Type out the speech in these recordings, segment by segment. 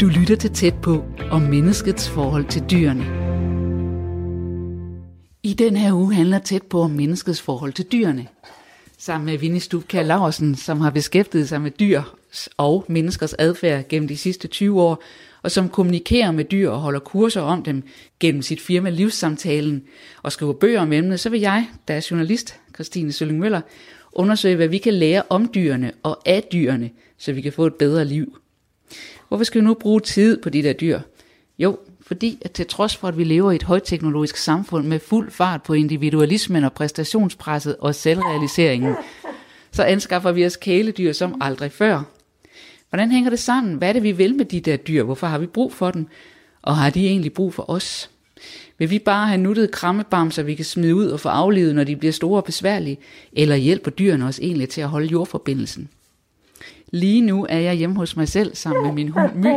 Du lytter til tæt på om menneskets forhold til dyrene. I den her uge handler tæt på om menneskets forhold til dyrene. Sammen med Vinnie Stubkær Laursen, som har beskæftiget sig med dyr og menneskers adfærd gennem de sidste 20 år, og som kommunikerer med dyr og holder kurser om dem gennem sit firma Livssamtalen og skriver bøger om emnet, så vil jeg, der er journalist, Christine Sølling Møller, undersøge, hvad vi kan lære om dyrene og af dyrene, så vi kan få et bedre liv. Hvorfor skal vi nu bruge tid på de der dyr? Jo, fordi at til trods for, at vi lever i et højteknologisk samfund med fuld fart på individualismen og præstationspresset og selvrealiseringen, så anskaffer vi os kæledyr som aldrig før. Hvordan hænger det sammen? Hvad er det, vi vil med de der dyr? Hvorfor har vi brug for dem? Og har de egentlig brug for os? Vil vi bare have nuttet krammebamser, vi kan smide ud og få aflevet, når de bliver store og besværlige? Eller hjælper dyrene os egentlig til at holde jordforbindelsen? Lige nu er jeg hjemme hos mig selv sammen med min hund My.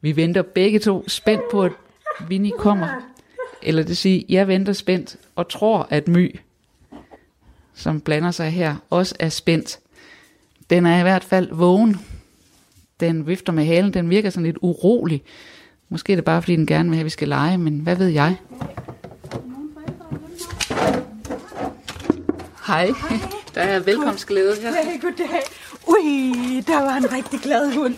Vi venter begge to spændt på, at Vinnie kommer. Eller det siger, sige, jeg venter spændt og tror, at My, som blander sig her, også er spændt. Den er i hvert fald vågen. Den vifter med halen, den virker sådan lidt urolig. Måske er det bare, fordi den gerne vil have, at vi skal lege, men hvad ved jeg? Hej, der er velkomstglæde her. Hey, goddag. Ui, der var en rigtig glad hund.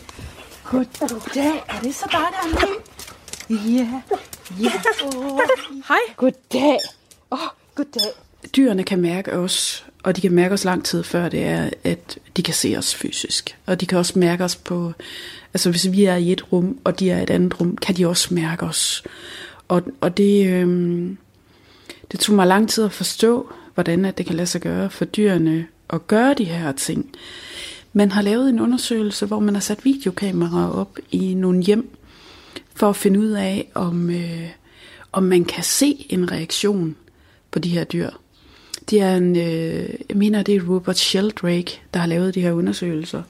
Goddag. Er det så dig, der er ny? Ja. Ja. Hej. Goddag. Åh, oh, goddag. Dyrene kan mærke os, og de kan mærke os lang tid før det er, at de kan se os fysisk. Og de kan også mærke os på, altså hvis vi er i et rum, og de er i et andet rum, kan de også mærke os. Og, og det, øh, det tog mig lang tid at forstå, hvordan at det kan lade sig gøre for dyrene at gøre de her ting. Man har lavet en undersøgelse, hvor man har sat videokameraer op i nogle hjem, for at finde ud af, om, øh, om man kan se en reaktion på de her dyr. Det er en, øh, jeg mener, det er Robert Sheldrake, der har lavet de her undersøgelser.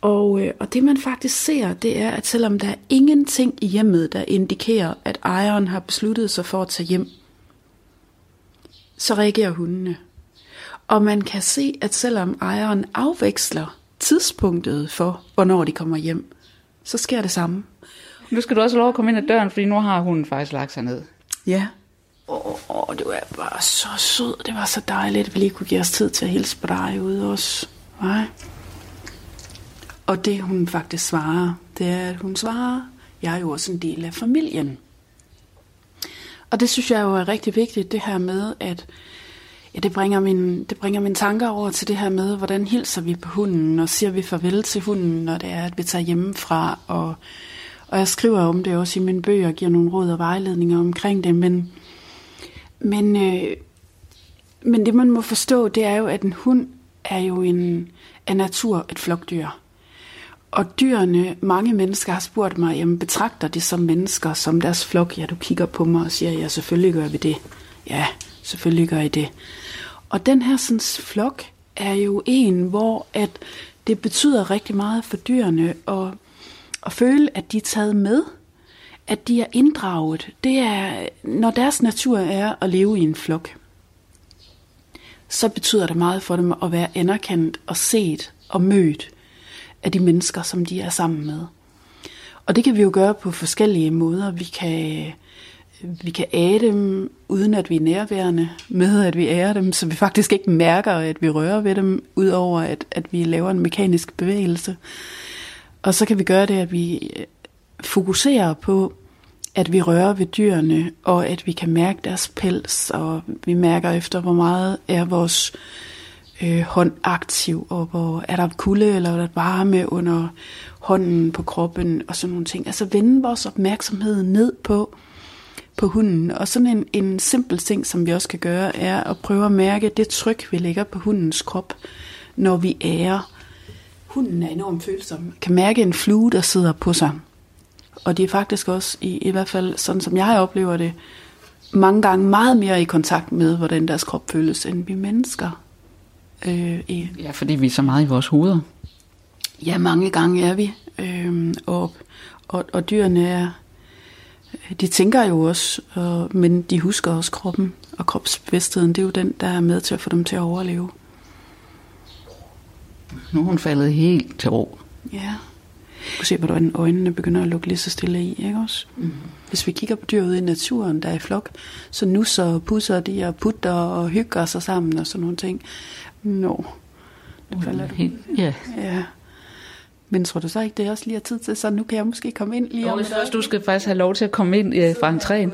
Og, øh, og det man faktisk ser, det er, at selvom der er ingenting i hjemmet, der indikerer, at ejeren har besluttet sig for at tage hjem, så reagerer hundene. Og man kan se, at selvom ejeren afveksler tidspunktet for, hvornår de kommer hjem, så sker det samme. Nu skal du også lov at komme ind ad døren, fordi nu har hunden faktisk lagt sig ned. Ja. Åh, oh, det var bare så sød. Det var så dejligt, at vi lige kunne give os tid til at hilse på dig ude også. Nej. Og det hun faktisk svarer, det er, at hun svarer, jeg er jo også en del af familien. Og det synes jeg jo er rigtig vigtigt, det her med, at ja, det, bringer min, det bringer mine tanker over til det her med, hvordan hilser vi på hunden, og siger vi farvel til hunden, når det er, at vi tager hjemmefra. Og, og jeg skriver om det også i mine bøger, og giver nogle råd og vejledninger omkring det, men, men, øh, men det man må forstå, det er jo, at en hund er jo en, af natur et flokdyr. Og dyrene, mange mennesker har spurgt mig, jamen betragter de som mennesker, som deres flok? Ja, du kigger på mig og siger, ja, selvfølgelig gør vi det. Ja, selvfølgelig gør I det. Og den her sådan, flok er jo en, hvor at det betyder rigtig meget for dyrene at, at føle, at de er taget med, at de er inddraget. Det er, når deres natur er at leve i en flok, så betyder det meget for dem at være anerkendt og set og mødt af de mennesker, som de er sammen med. Og det kan vi jo gøre på forskellige måder. Vi kan, vi kan ære dem, uden at vi er nærværende, med at vi ærer dem, så vi faktisk ikke mærker, at vi rører ved dem, udover at, at vi laver en mekanisk bevægelse. Og så kan vi gøre det, at vi fokuserer på, at vi rører ved dyrene, og at vi kan mærke deres pels, og vi mærker efter, hvor meget er vores øh, hånd aktiv, og hvor er der kulde eller er der varme under hånden på kroppen, og sådan nogle ting. Altså vende vores opmærksomhed ned på, på hunden. Og sådan en, en simpel ting, som vi også kan gøre, er at prøve at mærke det tryk, vi lægger på hundens krop, når vi ærer. Hunden er enormt følsom. Kan mærke en flue, der sidder på sig. Og det er faktisk også, i, i hvert fald sådan som jeg oplever det, mange gange meget mere i kontakt med, hvordan deres krop føles, end vi mennesker. Øh, i. Ja, fordi vi er så meget i vores hoveder. Ja, mange gange er vi. Øh, og, og, og dyrene er, de tænker jo også, og, men de husker også kroppen. Og kropsbevidstheden, det er jo den, der er med til at få dem til at overleve. Nu er hun faldet helt til ro. Ja. Du kan se, hvordan øjnene begynder at lukke lige så stille i, ikke også? Mm. Hvis vi kigger på dyr ude i naturen, der er i flok, så nusser og pusser de og putter og hygger sig sammen og sådan nogle ting. Nå, nu falder du. Ja. Ja. Men tror du så ikke, det er også lige er tid til, så nu kan jeg måske komme ind lige om synes, du skal faktisk have lov til at komme ind øh, fra entréen.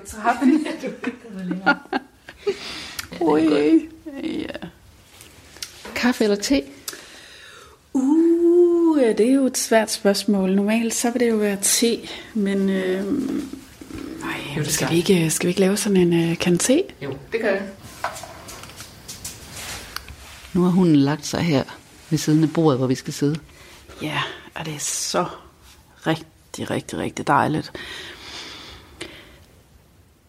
Ui. Ja. Kaffe eller te? Uh, ja, det er jo et svært spørgsmål. Normalt så vil det jo være te, men øh, nej, Jo, det skal, vi ikke, skal vi ikke lave sådan en øh, kan te? Jo, det gør jeg. Nu har hunden lagt sig her ved siden af bordet, hvor vi skal sidde. Ja, og det er så rigtig, rigtig, rigtig dejligt.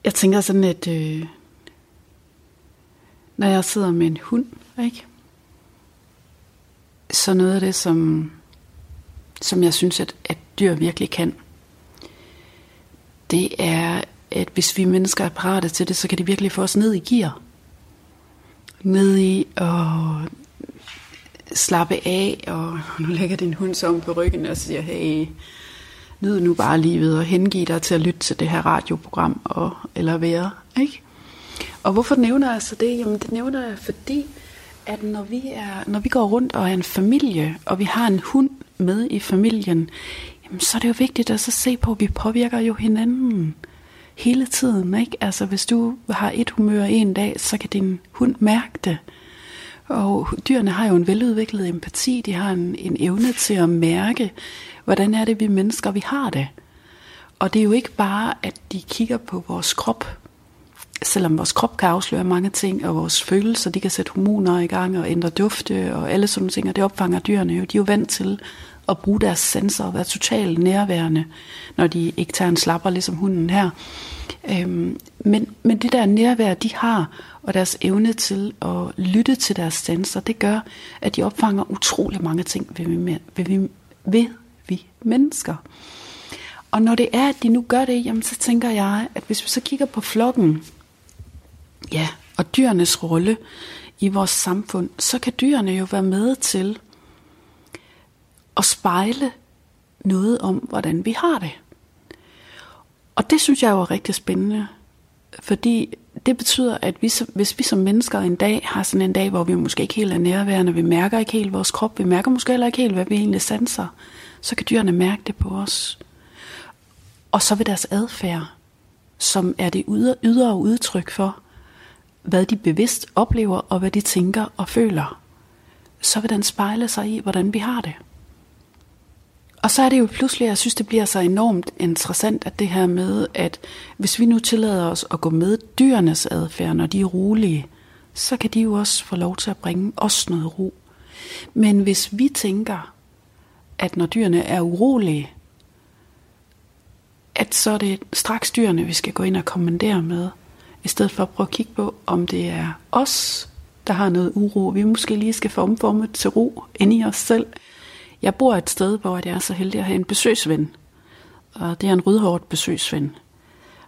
Jeg tænker sådan, at øh, når jeg sidder med en hund, ikke? så noget af det, som, som jeg synes, at, at dyr virkelig kan, det er, at hvis vi mennesker er parate til det, så kan det virkelig få os ned i gear. Ned i at slappe af, og nu lægger din hund så om på ryggen og siger, hey, nyd nu bare livet og hengiv dig til at lytte til det her radioprogram, og, eller være, ikke? Og hvorfor nævner jeg så det? Jamen det nævner jeg, fordi at når vi, er, når vi går rundt og er en familie, og vi har en hund med i familien, jamen så er det jo vigtigt at så se på, at vi påvirker jo hinanden hele tiden. Ikke? Altså hvis du har et humør en dag, så kan din hund mærke det. Og dyrene har jo en veludviklet empati, de har en, en evne til at mærke, hvordan er det vi mennesker, vi har det. Og det er jo ikke bare, at de kigger på vores krop, selvom vores krop kan afsløre mange ting, og vores følelser, de kan sætte hormoner i gang og ændre dufte og alle sådan nogle ting, og det opfanger dyrene jo. De er jo vant til at bruge deres sensorer og være totalt nærværende, når de ikke tager en slapper, ligesom hunden her. Øhm, men, men det der nærvær, de har, og deres evne til at lytte til deres sanser, det gør, at de opfanger utrolig mange ting ved vi, ved vi, ved vi mennesker. Og når det er, at de nu gør det, jamen så tænker jeg, at hvis vi så kigger på flokken, ja, og dyrenes rolle i vores samfund, så kan dyrene jo være med til at spejle noget om, hvordan vi har det. Og det synes jeg jo er rigtig spændende, fordi det betyder, at vi, hvis vi som mennesker en dag har sådan en dag, hvor vi måske ikke helt er nærværende, vi mærker ikke helt vores krop, vi mærker måske heller ikke helt, hvad vi egentlig sanser, så kan dyrene mærke det på os. Og så vil deres adfærd, som er det ydre udtryk for, hvad de bevidst oplever og hvad de tænker og føler, så vil den spejle sig i, hvordan vi har det. Og så er det jo pludselig, jeg synes, det bliver så enormt interessant, at det her med, at hvis vi nu tillader os at gå med dyrenes adfærd, når de er rolige, så kan de jo også få lov til at bringe os noget ro. Men hvis vi tænker, at når dyrene er urolige, at så er det straks dyrene, vi skal gå ind og kommandere med, i stedet for at prøve at kigge på, om det er os, der har noget uro, vi måske lige skal få omformet til ro inde i os selv. Jeg bor et sted, hvor jeg er så heldig at have en besøgsven, og det er en rødhårdt besøgsven.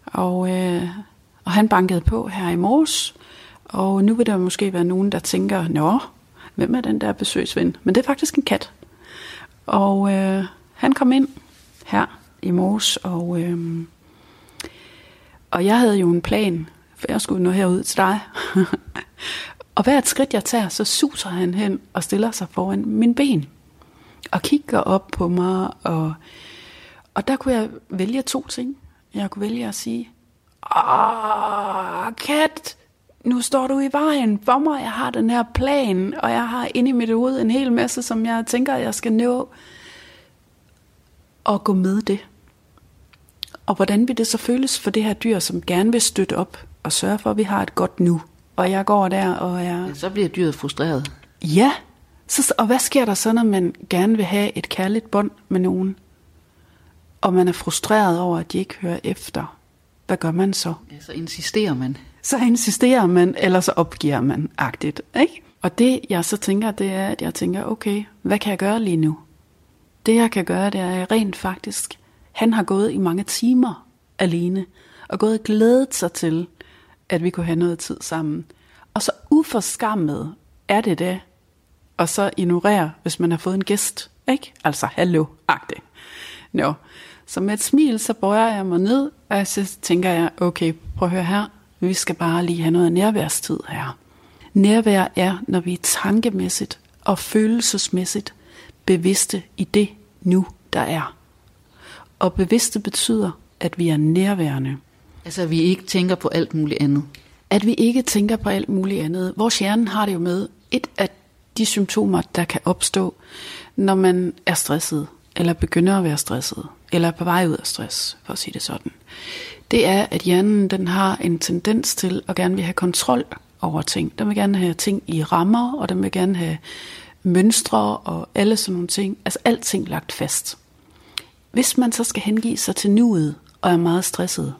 Og, øh, og han bankede på her i morges, og nu vil der måske være nogen, der tænker, nå, hvem er den der besøgsven? Men det er faktisk en kat. Og øh, han kom ind her i morges, og, øh, og jeg havde jo en plan, for jeg skulle nå herud til dig. og hvert skridt jeg tager, så suser han hen og stiller sig foran min ben. Og kigger op på mig, og, og der kunne jeg vælge to ting. Jeg kunne vælge at sige, Åh, kat, nu står du i vejen for mig. Jeg har den her plan, og jeg har inde i mit hoved en hel masse, som jeg tænker, jeg skal nå Og gå med det. Og hvordan vil det så føles for det her dyr, som gerne vil støtte op og sørge for, at vi har et godt nu? Og jeg går der, og jeg... Ja, så bliver dyret frustreret. Ja, så, og hvad sker der så, når man gerne vil have et kærligt bånd med nogen? Og man er frustreret over, at de ikke hører efter. Hvad gør man så? Ja, så insisterer man. så insisterer man, eller så opgiver man agtigt. Ikke? Og det jeg så tænker, det er, at jeg tænker, okay, hvad kan jeg gøre lige nu? Det jeg kan gøre, det er rent faktisk, han har gået i mange timer alene, og gået og glædet sig til, at vi kunne have noget tid sammen. Og så uforskammet er det det, og så ignorere, hvis man har fået en gæst. Ikke? Altså, hallo, agte. No. Så med et smil, så bøjer jeg mig ned, og så tænker jeg, okay, prøv at høre her, vi skal bare lige have noget nærværstid her. Nærvær er, når vi er tankemæssigt og følelsesmæssigt bevidste i det nu, der er. Og bevidste betyder, at vi er nærværende. Altså, at vi ikke tænker på alt muligt andet. At vi ikke tænker på alt muligt andet. Vores hjerne har det jo med, et af de symptomer, der kan opstå, når man er stresset, eller begynder at være stresset, eller er på vej ud af stress, for at sige det sådan. Det er, at hjernen den har en tendens til at gerne vil have kontrol over ting. Den vil gerne have ting i rammer, og den vil gerne have mønstre og alle sådan nogle ting. Altså alting lagt fast. Hvis man så skal hengive sig til nuet og er meget stresset,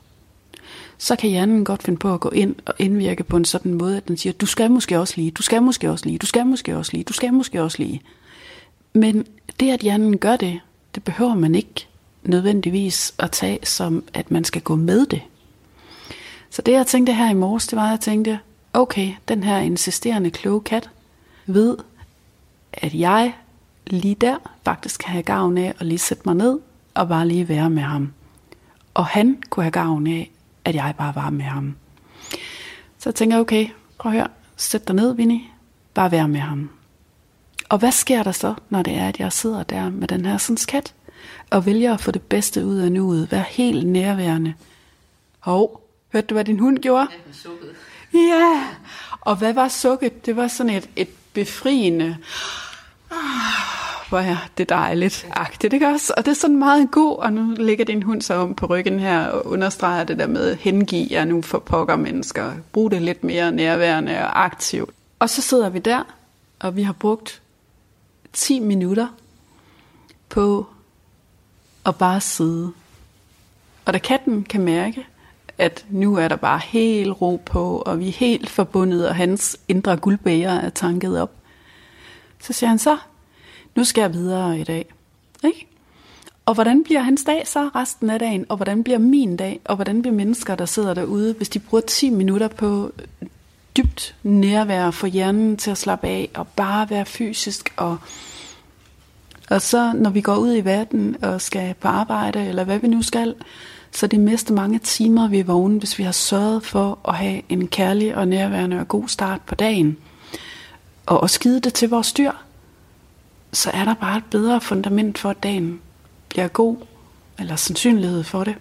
så kan hjernen godt finde på at gå ind og indvirke på en sådan måde, at den siger, du skal måske også lige, du skal måske også lige, du skal måske også lige, du skal måske også lige. Men det, at hjernen gør det, det behøver man ikke nødvendigvis at tage som, at man skal gå med det. Så det, jeg tænkte her i morges, det var, at jeg tænkte, okay, den her insisterende kloge kat ved, at jeg lige der faktisk kan have gavn af at lige sætte mig ned og bare lige være med ham. Og han kunne have gavn af, at jeg bare var med ham. Så jeg tænker, okay, prøv at høre, sæt dig ned, Vinnie, bare vær med ham. Og hvad sker der så, når det er, at jeg sidder der med den her sådan kat, og vælger at få det bedste ud af nuet, være helt nærværende? Hov, hørte du, hvad din hund gjorde? Ja, og hvad var sukket? Det var sådan et, et befriende, ah, hvor er det dejligt, agtigt, ikke også? Og det er sådan meget god, og nu ligger din hund så om på ryggen her og understreger det der med, hengive jer nu for pokker mennesker, brug det lidt mere nærværende og aktivt. Og så sidder vi der, og vi har brugt 10 minutter på at bare sidde. Og da katten kan mærke, at nu er der bare helt ro på, og vi er helt forbundet, og hans indre guldbæger er tanket op, så siger han så, nu skal jeg videre i dag. Ikke? Og hvordan bliver hans dag så resten af dagen? Og hvordan bliver min dag? Og hvordan bliver mennesker, der sidder derude, hvis de bruger 10 minutter på dybt nærvær for hjernen til at slappe af og bare være fysisk og og så når vi går ud i verden og skal på arbejde eller hvad vi nu skal, så det meste mange timer vi er vågne, hvis vi har sørget for at have en kærlig og nærværende og god start på dagen. Og at skide det til vores dyr, så er der bare et bedre fundament for, at dagen bliver god, eller sandsynlighed for det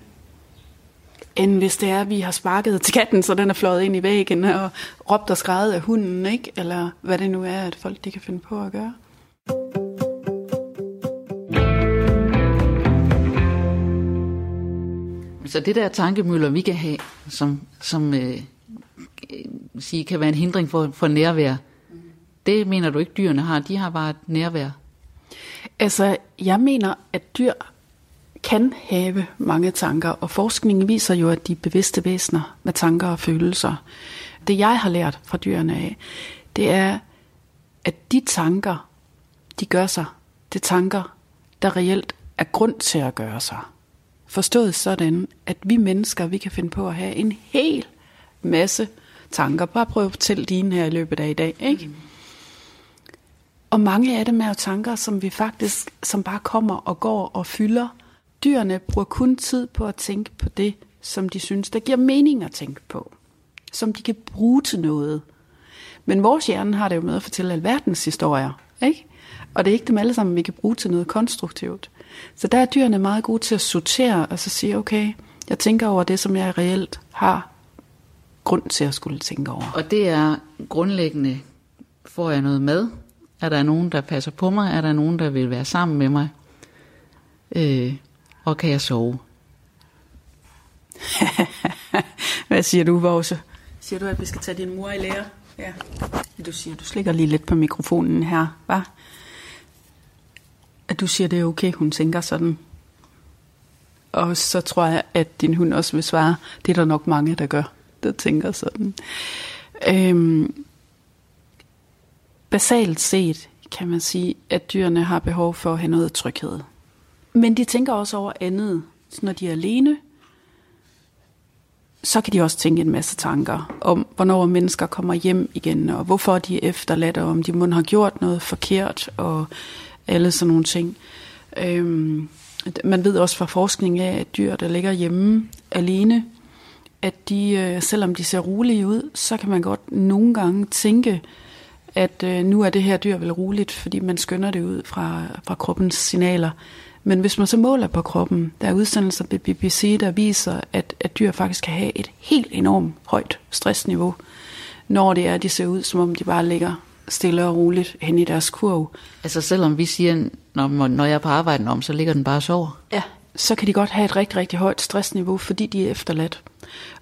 end hvis det er, at vi har sparket til katten, så den er fløjet ind i væggen, og råbt og skrevet af hunden, ikke? eller hvad det nu er, at folk de kan finde på at gøre. Så det der tankemøller, vi kan have, som, som øh, sige, kan være en hindring for, for nærvær, det mener du ikke, dyrene har. De har bare et nærvær. Altså, jeg mener, at dyr kan have mange tanker, og forskningen viser jo, at de er bevidste væsener med tanker og følelser. Det jeg har lært fra dyrene af, det er, at de tanker, de gør sig, det tanker, der reelt er grund til at gøre sig. Forstået sådan, at vi mennesker, vi kan finde på at have en hel masse tanker. Bare prøv at fortælle dine her i løbet af i dag, ikke? Mm. Og mange af dem er jo tanker, som vi faktisk, som bare kommer og går og fylder. Dyrene bruger kun tid på at tænke på det, som de synes, der giver mening at tænke på. Som de kan bruge til noget. Men vores hjerne har det jo med at fortælle alverdens historier, ikke? Og det er ikke dem alle sammen, vi kan bruge til noget konstruktivt. Så der er dyrene meget gode til at sortere og så sige, okay, jeg tænker over det, som jeg reelt har grund til at skulle tænke over. Og det er grundlæggende, får jeg noget med? Er der nogen, der passer på mig? Er der nogen, der vil være sammen med mig? Øh, og kan jeg sove? Hvad siger du, Vose? Siger du, at vi skal tage din mor i lære? Ja. Du siger, du slikker lige lidt på mikrofonen her, hva'? At du siger, det er okay, hun tænker sådan. Og så tror jeg, at din hund også vil svare, det er der nok mange, der gør, der tænker sådan. Øhm, basalt set kan man sige, at dyrene har behov for at have noget tryghed. Men de tænker også over andet. Så når de er alene, så kan de også tænke en masse tanker om, hvornår mennesker kommer hjem igen, og hvorfor de er efterladt, og om de må har gjort noget forkert, og alle sådan nogle ting. Øhm, man ved også fra forskning af, at dyr, der ligger hjemme alene, at de, øh, selvom de ser rolige ud, så kan man godt nogle gange tænke, at øh, nu er det her dyr vel roligt, fordi man skynder det ud fra, fra kroppens signaler. Men hvis man så måler på kroppen, der er udsendelser på BBC, der viser, at, at dyr faktisk kan have et helt enormt højt stressniveau, når det er, at de ser ud, som om de bare ligger stille og roligt hen i deres kurv. Altså selvom vi siger, når, når jeg er på arbejde om, så ligger den bare og sover? Ja, så kan de godt have et rigtig, rigtig højt stressniveau, fordi de er efterladt.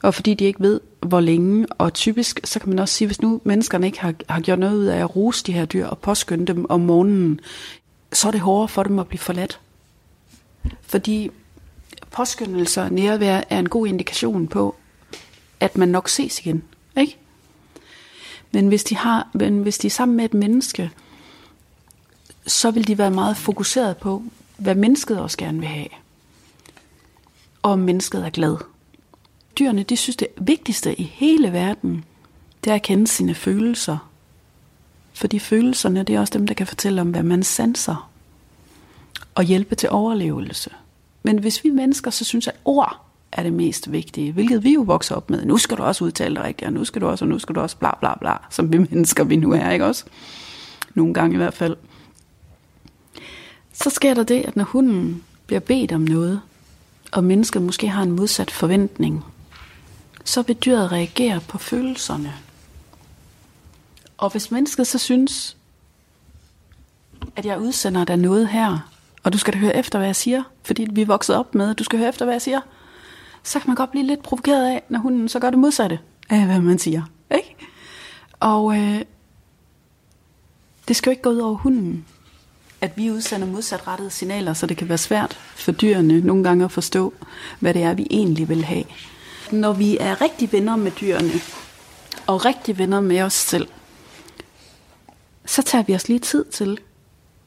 Og fordi de ikke ved, hvor længe. Og typisk, så kan man også sige, hvis nu menneskerne ikke har, har gjort noget ud af at rose de her dyr og påskynde dem om morgenen, så er det hårdere for dem at blive forladt. Fordi påskyndelse og nærvær er en god indikation på, at man nok ses igen. Ikke? Men hvis de, har, men hvis de er sammen med et menneske, så vil de være meget fokuseret på, hvad mennesket også gerne vil have. Og om mennesket er glad. Dyrene, de synes det vigtigste i hele verden, det er at kende sine følelser. Fordi følelserne, det er også dem, der kan fortælle om, hvad man sanser og hjælpe til overlevelse. Men hvis vi mennesker så synes, at ord er det mest vigtige, hvilket vi jo vokser op med. Nu skal du også udtale dig rigtigt, og nu skal du også, og nu skal du også, bla bla bla, som vi mennesker vi nu er, ikke også? Nogle gange i hvert fald. Så sker der det, at når hunden bliver bedt om noget, og mennesket måske har en modsat forventning, så vil dyret reagere på følelserne. Og hvis mennesket så synes, at jeg udsender dig noget her, og du skal da høre efter, hvad jeg siger, fordi vi er vokset op med, at du skal høre efter, hvad jeg siger, så kan man godt blive lidt provokeret af, når hunden så gør det modsatte af, hvad man siger. Ikke? Og øh, det skal jo ikke gå ud over hunden, at vi udsender modsatrettede signaler, så det kan være svært for dyrene nogle gange at forstå, hvad det er, vi egentlig vil have. Når vi er rigtig venner med dyrene, og rigtig venner med os selv, så tager vi os lige tid til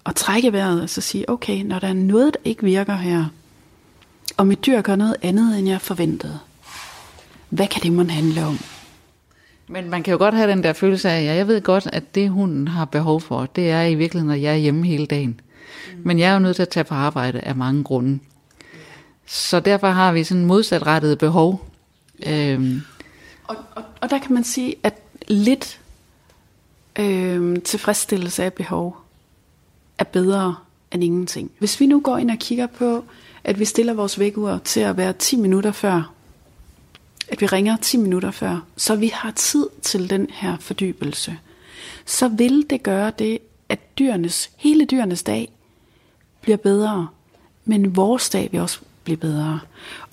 at trække vejret og så sige, okay, når der er noget, der ikke virker her, og mit dyr gør noget andet, end jeg forventede, hvad kan det måtte handle om? Men man kan jo godt have den der følelse af, ja, jeg ved godt, at det hunden har behov for, det er i virkeligheden, når jeg er hjemme hele dagen. Mm. Men jeg er jo nødt til at tage på arbejde af mange grunde. Så derfor har vi sådan modsatrettet behov. Øhm. Og, og, og der kan man sige, at lidt øhm, tilfredsstillelse af behov er bedre end ingenting. Hvis vi nu går ind og kigger på, at vi stiller vores vækkeur til at være 10 minutter før, at vi ringer 10 minutter før, så vi har tid til den her fordybelse, så vil det gøre det, at dyrenes, hele dyrenes dag bliver bedre, men vores dag vil også blive bedre.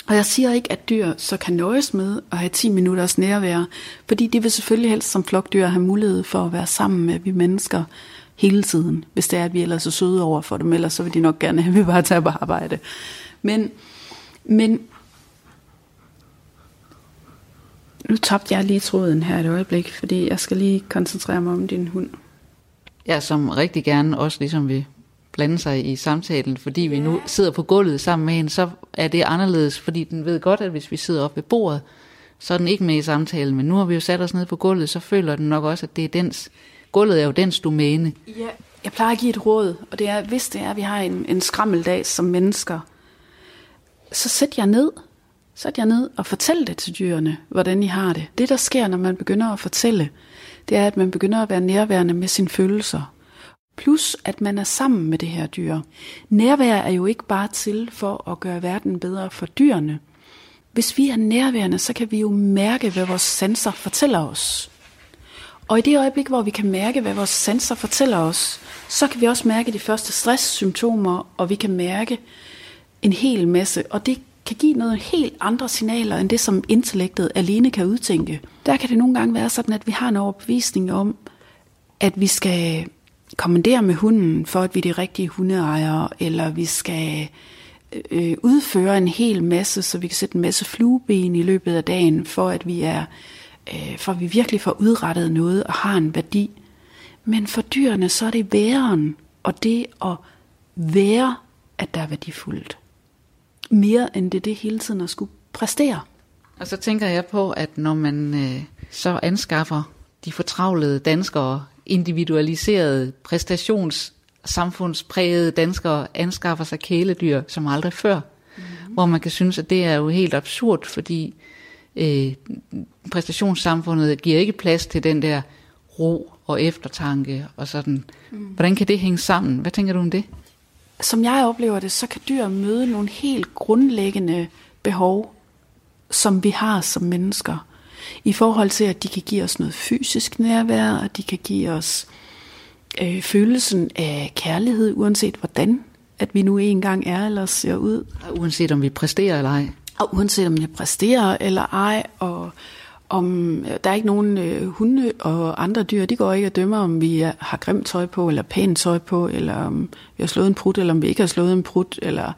Og jeg siger ikke, at dyr så kan nøjes med at have 10 minutters nærvær, fordi de vil selvfølgelig helst som flokdyr have mulighed for at være sammen med vi mennesker hele tiden, hvis det er, at vi ellers er søde over for dem, ellers så vil de nok gerne have, at vi bare tager på arbejde. Men, men nu tabte jeg lige tråden her et øjeblik, fordi jeg skal lige koncentrere mig om din hund. Ja, som rigtig gerne også ligesom vil blande sig i samtalen, fordi vi nu sidder på gulvet sammen med hende, så er det anderledes, fordi den ved godt, at hvis vi sidder oppe ved bordet, så er den ikke med i samtalen, men nu har vi jo sat os ned på gulvet, så føler den nok også, at det er dens, gulvet er jo dens domæne. Ja, jeg plejer at give et råd, og det er, hvis det er, at vi har en, en skrammeldag som mennesker, så sæt jer ned, sæt jer ned og fortæl det til dyrene, hvordan I har det. Det, der sker, når man begynder at fortælle, det er, at man begynder at være nærværende med sine følelser. Plus, at man er sammen med det her dyr. Nærvær er jo ikke bare til for at gøre verden bedre for dyrene. Hvis vi er nærværende, så kan vi jo mærke, hvad vores sanser fortæller os. Og i det øjeblik, hvor vi kan mærke, hvad vores sanser fortæller os, så kan vi også mærke de første stresssymptomer, og vi kan mærke en hel masse. Og det kan give noget helt andre signaler, end det, som intellektet alene kan udtænke. Der kan det nogle gange være sådan, at vi har en overbevisning om, at vi skal kommandere med hunden, for at vi er de rigtige hundeejere, eller vi skal øh, udføre en hel masse, så vi kan sætte en masse flueben i løbet af dagen, for at vi er, øh, for at vi virkelig får udrettet noget og har en værdi. Men for dyrene, så er det væren, og det at være, at der er værdifuldt. Mere end det det hele tiden at skulle præstere. Og så tænker jeg på, at når man øh, så anskaffer de fortravlede danskere, individualiserede præstationssamfundsprægede danskere, anskaffer sig kæledyr som aldrig før, mm-hmm. hvor man kan synes, at det er jo helt absurd, fordi øh, præstationssamfundet giver ikke plads til den der ro og eftertanke og sådan. Mm. Hvordan kan det hænge sammen? Hvad tænker du om det? Som jeg oplever det, så kan dyr møde nogle helt grundlæggende behov, som vi har som mennesker. I forhold til, at de kan give os noget fysisk nærvær, og de kan give os øh, følelsen af kærlighed, uanset hvordan at vi nu engang er eller ser ud. Og uanset om vi præsterer eller ej. Og uanset om vi præsterer eller ej, og om øh, der er ikke nogen øh, hunde og andre dyr, de går ikke og dømmer, om vi har grimt tøj på, eller pænt tøj på, eller om vi har slået en prut, eller om vi ikke har slået en prut, eller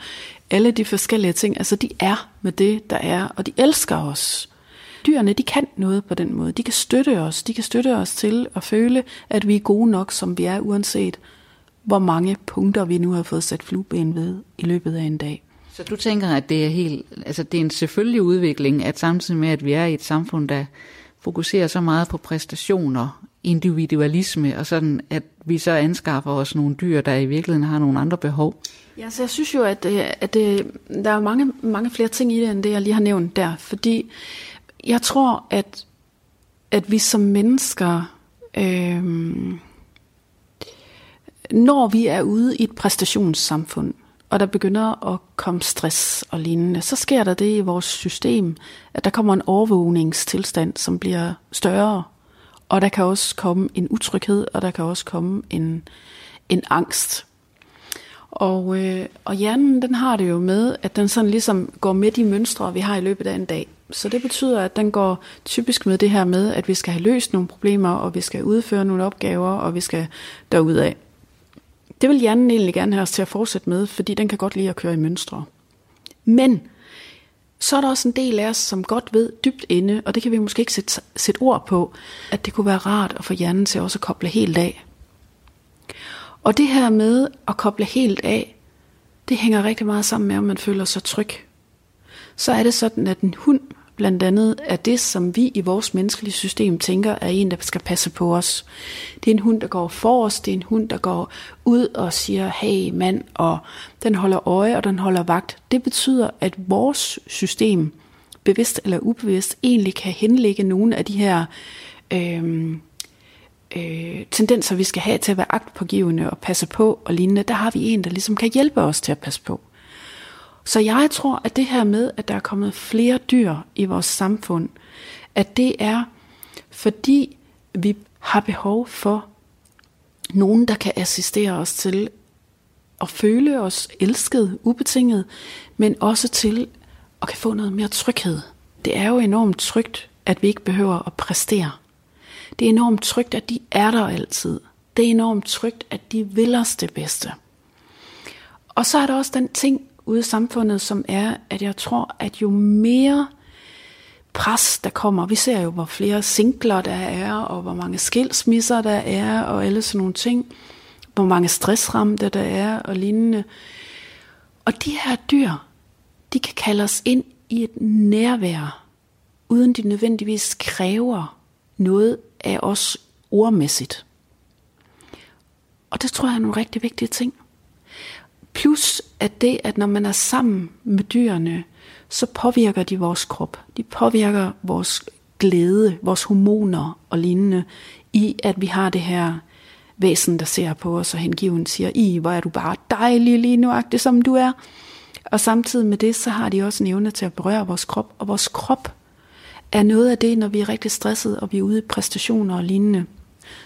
alle de forskellige ting. Altså, de er med det, der er, og de elsker os. Dyrene, de kan noget på den måde. De kan støtte os. De kan støtte os til at føle, at vi er gode nok, som vi er, uanset hvor mange punkter vi nu har fået sat flueben ved i løbet af en dag. Så du tænker, at det er, helt, altså det er en selvfølgelig udvikling, at samtidig med, at vi er i et samfund, der fokuserer så meget på præstationer, individualisme, og sådan, at vi så anskaffer os nogle dyr, der i virkeligheden har nogle andre behov? Ja, så jeg synes jo, at, øh, at det, der er mange, mange flere ting i det, end det, jeg lige har nævnt der. Fordi jeg tror, at, at vi som mennesker, øh, når vi er ude i et præstationssamfund, og der begynder at komme stress og lignende, så sker der det i vores system, at der kommer en overvågningstilstand, som bliver større. Og der kan også komme en utryghed, og der kan også komme en, en angst. Og, øh, og hjernen, den har det jo med, at den sådan ligesom går med de mønstre, vi har i løbet af en dag. Så det betyder, at den går typisk med det her med, at vi skal have løst nogle problemer, og vi skal udføre nogle opgaver, og vi skal derudad. Det vil hjernen egentlig gerne have os til at fortsætte med, fordi den kan godt lide at køre i mønstre. Men så er der også en del af os, som godt ved dybt inde, og det kan vi måske ikke sætte, sætte ord på, at det kunne være rart at få hjernen til også at koble helt af. Og det her med at koble helt af, det hænger rigtig meget sammen med, om man føler sig tryg. Så er det sådan, at en hund blandt andet er det, som vi i vores menneskelige system tænker er en, der skal passe på os. Det er en hund, der går forrest, det er en hund, der går ud og siger, hey mand, og den holder øje, og den holder vagt. Det betyder, at vores system, bevidst eller ubevidst, egentlig kan henlægge nogle af de her øh, øh, tendenser, vi skal have til at være agtpågivende og passe på og lignende. Der har vi en, der ligesom kan hjælpe os til at passe på. Så jeg tror, at det her med, at der er kommet flere dyr i vores samfund, at det er fordi vi har behov for nogen, der kan assistere os til at føle os elsket, ubetinget, men også til at kan få noget mere tryghed. Det er jo enormt trygt, at vi ikke behøver at præstere. Det er enormt trygt, at de er der altid. Det er enormt trygt, at de vil os det bedste. Og så er der også den ting, ude i samfundet, som er, at jeg tror, at jo mere pres, der kommer, vi ser jo, hvor flere singler der er, og hvor mange skilsmisser der er, og alle sådan nogle ting, hvor mange stressramte der er, og lignende. Og de her dyr, de kan kalde os ind i et nærvær, uden de nødvendigvis kræver noget af os ordmæssigt. Og det tror jeg er nogle rigtig vigtige ting. Plus at det, at når man er sammen med dyrene, så påvirker de vores krop. De påvirker vores glæde, vores hormoner og lignende, i at vi har det her væsen, der ser på os og hengiven siger, i hvor er du bare dejlig lige nuagtig som du er. Og samtidig med det, så har de også en evne til at berøre vores krop, og vores krop er noget af det, når vi er rigtig stresset, og vi er ude i præstationer og lignende.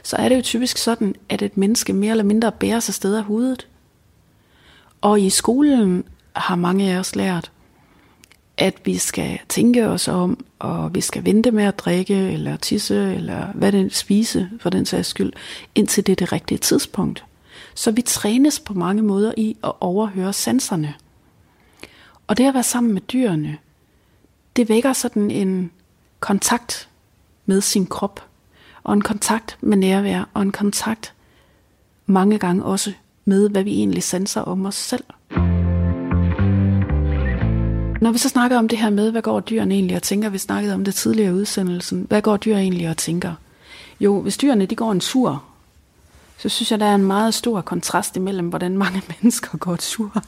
Så er det jo typisk sådan, at et menneske mere eller mindre bærer sig sted af hovedet. Og i skolen har mange af os lært, at vi skal tænke os om, og vi skal vente med at drikke, eller tisse, eller hvad det spise, for den sags skyld, indtil det er det rigtige tidspunkt. Så vi trænes på mange måder i at overhøre sanserne. Og det at være sammen med dyrene, det vækker sådan en kontakt med sin krop, og en kontakt med nærvær, og en kontakt mange gange også med, hvad vi egentlig sanser om os selv. Når vi så snakker om det her med, hvad går dyrene egentlig og tænker, vi snakkede om det tidligere i udsendelsen, hvad går dyr egentlig og tænker? Jo, hvis dyrene de går en tur, så synes jeg, der er en meget stor kontrast imellem, hvordan mange mennesker går tur.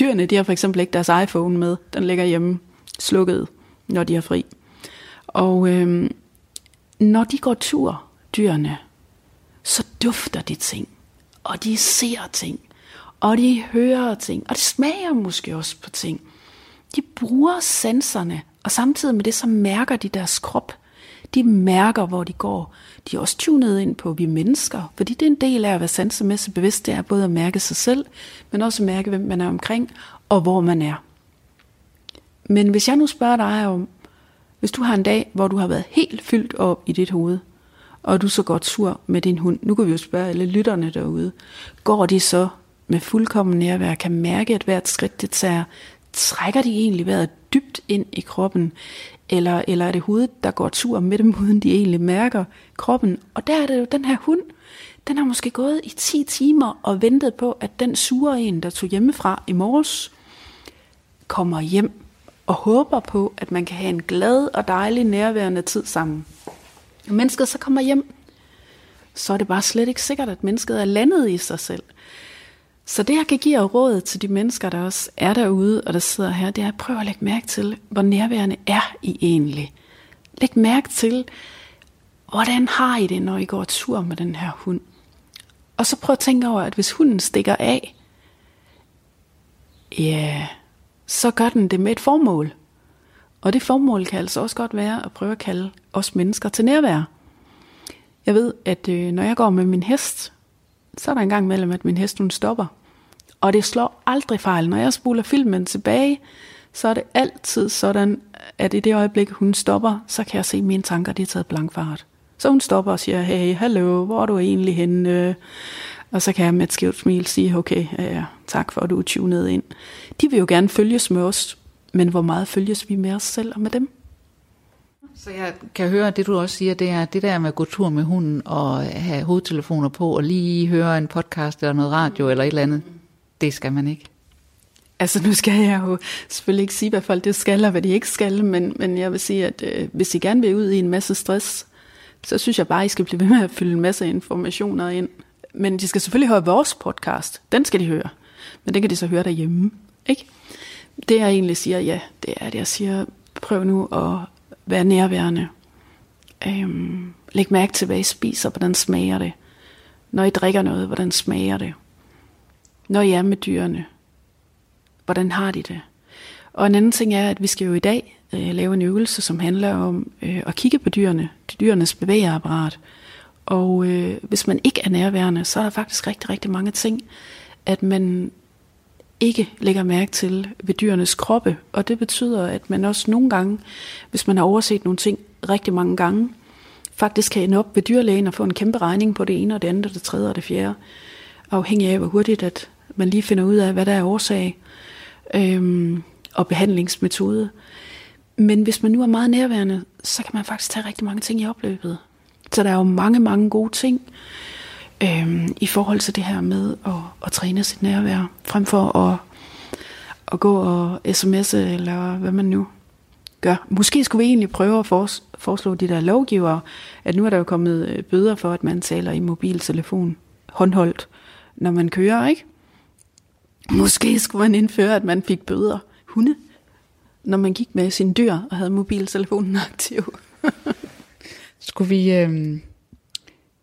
Dyrene, de har for eksempel ikke deres iPhone med. Den ligger hjemme slukket, når de er fri. Og øhm, når de går tur, dyrene, så dufter de ting, og de ser ting, og de hører ting, og de smager måske også på ting. De bruger sanserne, og samtidig med det, så mærker de deres krop. De mærker, hvor de går. De er også tunet ind på, vi mennesker, fordi det er en del af at være sansemæssigt bevidst, det er både at mærke sig selv, men også at mærke, hvem man er omkring, og hvor man er. Men hvis jeg nu spørger dig om, hvis du har en dag, hvor du har været helt fyldt op i dit hoved, og du så godt sur med din hund, nu kan vi jo spørge alle lytterne derude, går de så med fuldkommen nærvær, kan mærke, at hvert skridt det tager, trækker de egentlig vejret dybt ind i kroppen, eller, eller er det hovedet, der går tur med dem, uden de egentlig mærker kroppen. Og der er det jo den her hund, den har måske gået i 10 timer og ventet på, at den sure en, der tog hjemmefra i morges, kommer hjem og håber på, at man kan have en glad og dejlig nærværende tid sammen. Når mennesket så kommer hjem, så er det bare slet ikke sikkert, at mennesket er landet i sig selv. Så det, jeg kan give råd til de mennesker, der også er derude, og der sidder her, det er at prøve at lægge mærke til, hvor nærværende er I egentlig. Læg mærke til, hvordan har I det, når I går tur med den her hund? Og så prøv at tænke over, at hvis hunden stikker af, ja, så gør den det med et formål. Og det formål kan altså også godt være at prøve at kalde os mennesker til nærvær. Jeg ved, at øh, når jeg går med min hest, så er der en gang mellem, at min hest hun stopper. Og det slår aldrig fejl. Når jeg spoler filmen tilbage, så er det altid sådan, at i det øjeblik, hun stopper, så kan jeg se, at mine tanker de er taget blankfart. Så hun stopper og siger, hey, hallo, hvor er du egentlig henne? Og så kan jeg med et skævt smil sige, okay, ja, tak for, at du er tunet ind. De vil jo gerne følges med os, men hvor meget følges vi med os selv og med dem? Så jeg kan høre, at det du også siger, det er det der med at gå tur med hunden og have hovedtelefoner på og lige høre en podcast eller noget radio eller et eller andet. Det skal man ikke. Altså nu skal jeg jo selvfølgelig ikke sige, hvad folk det skal og hvad de ikke skal, men, men jeg vil sige, at øh, hvis I gerne vil ud i en masse stress, så synes jeg bare, I skal blive ved med at fylde en masse informationer ind. Men de skal selvfølgelig høre vores podcast. Den skal de høre. Men den kan de så høre derhjemme. Ikke? Det jeg egentlig siger, ja, det er, at jeg siger, prøv nu at være nærværende. Øhm, læg mærke til, hvad I spiser, hvordan smager det. Når I drikker noget, hvordan smager det. Når I er med dyrene, hvordan har de det? Og en anden ting er, at vi skal jo i dag øh, lave en øvelse, som handler om øh, at kigge på dyrene, de dyrenes bevægeapparat. Og øh, hvis man ikke er nærværende, så er der faktisk rigtig, rigtig mange ting, at man ikke lægger mærke til ved dyrenes kroppe. Og det betyder, at man også nogle gange, hvis man har overset nogle ting rigtig mange gange, faktisk kan ende op ved dyrlægen og få en kæmpe regning på det ene og det andet og det tredje og det fjerde. Afhængig af, hvor hurtigt at man lige finder ud af, hvad der er årsag øhm, og behandlingsmetode. Men hvis man nu er meget nærværende, så kan man faktisk tage rigtig mange ting i opløbet. Så der er jo mange, mange gode ting øhm, i forhold til det her med at, at træne sit nærvær, frem for at, at gå og sms'e, eller hvad man nu gør. Måske skulle vi egentlig prøve at foreslå de der lovgivere, at nu er der jo kommet øh, bøder for, at man taler i mobiltelefon håndholdt, når man kører, ikke? Måske skulle man indføre, at man fik bøder hunde, når man gik med sin dyr og havde mobiltelefonen aktiv. skulle vi... Øh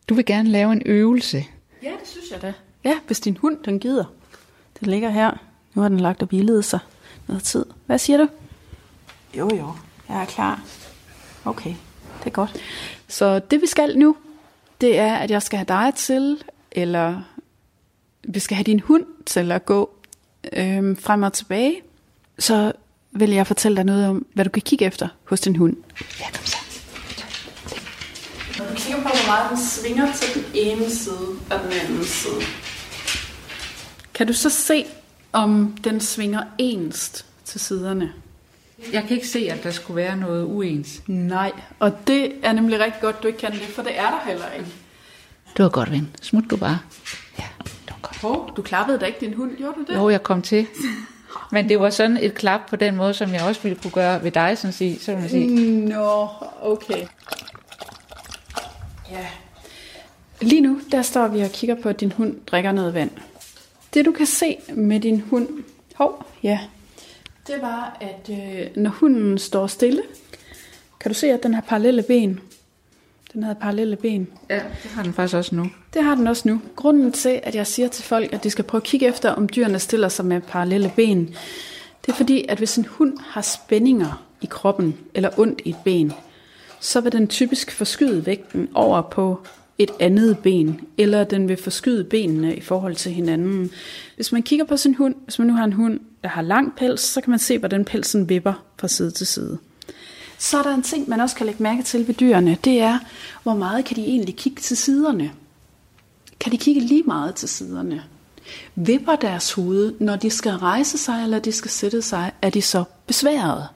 du vil gerne lave en øvelse. Ja, det synes jeg da. Ja, hvis din hund den gider. Den ligger her. Nu har den lagt og hvilet sig noget tid. Hvad siger du? Jo, jo. Jeg er klar. Okay, det er godt. Så det vi skal nu, det er, at jeg skal have dig til, eller vi skal have din hund til at gå øhm, frem og tilbage. Så vil jeg fortælle dig noget om, hvad du kan kigge efter hos din hund. Ja, kom så. Når du kigger på, hvor meget den svinger til den ene side og den anden side, kan du så se, om den svinger enst til siderne? Jeg kan ikke se, at der skulle være noget uens. Nej, og det er nemlig rigtig godt, du ikke kan det, for det er der heller ikke. Det var godt, ven. Smut du bare. Ja, det var godt. Hov, du klappede da ikke din hund, gjorde du det? Jo, jeg kom til. Men det var sådan et klap på den måde, som jeg også ville kunne gøre ved dig, sådan sige, så man sige. Nå, okay. Ja. Lige nu, der står vi og kigger på, at din hund drikker noget vand. Det du kan se med din hund, hov, ja, det var, at øh, når hunden står stille, kan du se, at den har parallelle ben. Den havde parallelle ben. Ja, det har den faktisk også nu. Det har den også nu. Grunden til, at jeg siger til folk, at de skal prøve at kigge efter, om dyrene stiller sig med parallelle ben, det er fordi, at hvis en hund har spændinger i kroppen eller ondt i et ben, så vil den typisk forskyde vægten over på et andet ben, eller den vil forskyde benene i forhold til hinanden. Hvis man kigger på sin hund, hvis man nu har en hund, der har lang pels, så kan man se, hvordan pelsen vipper fra side til side. Så er der en ting, man også kan lægge mærke til ved dyrene, det er, hvor meget kan de egentlig kigge til siderne? Kan de kigge lige meget til siderne? Vipper deres hoved, når de skal rejse sig eller de skal sætte sig, er de så besværet?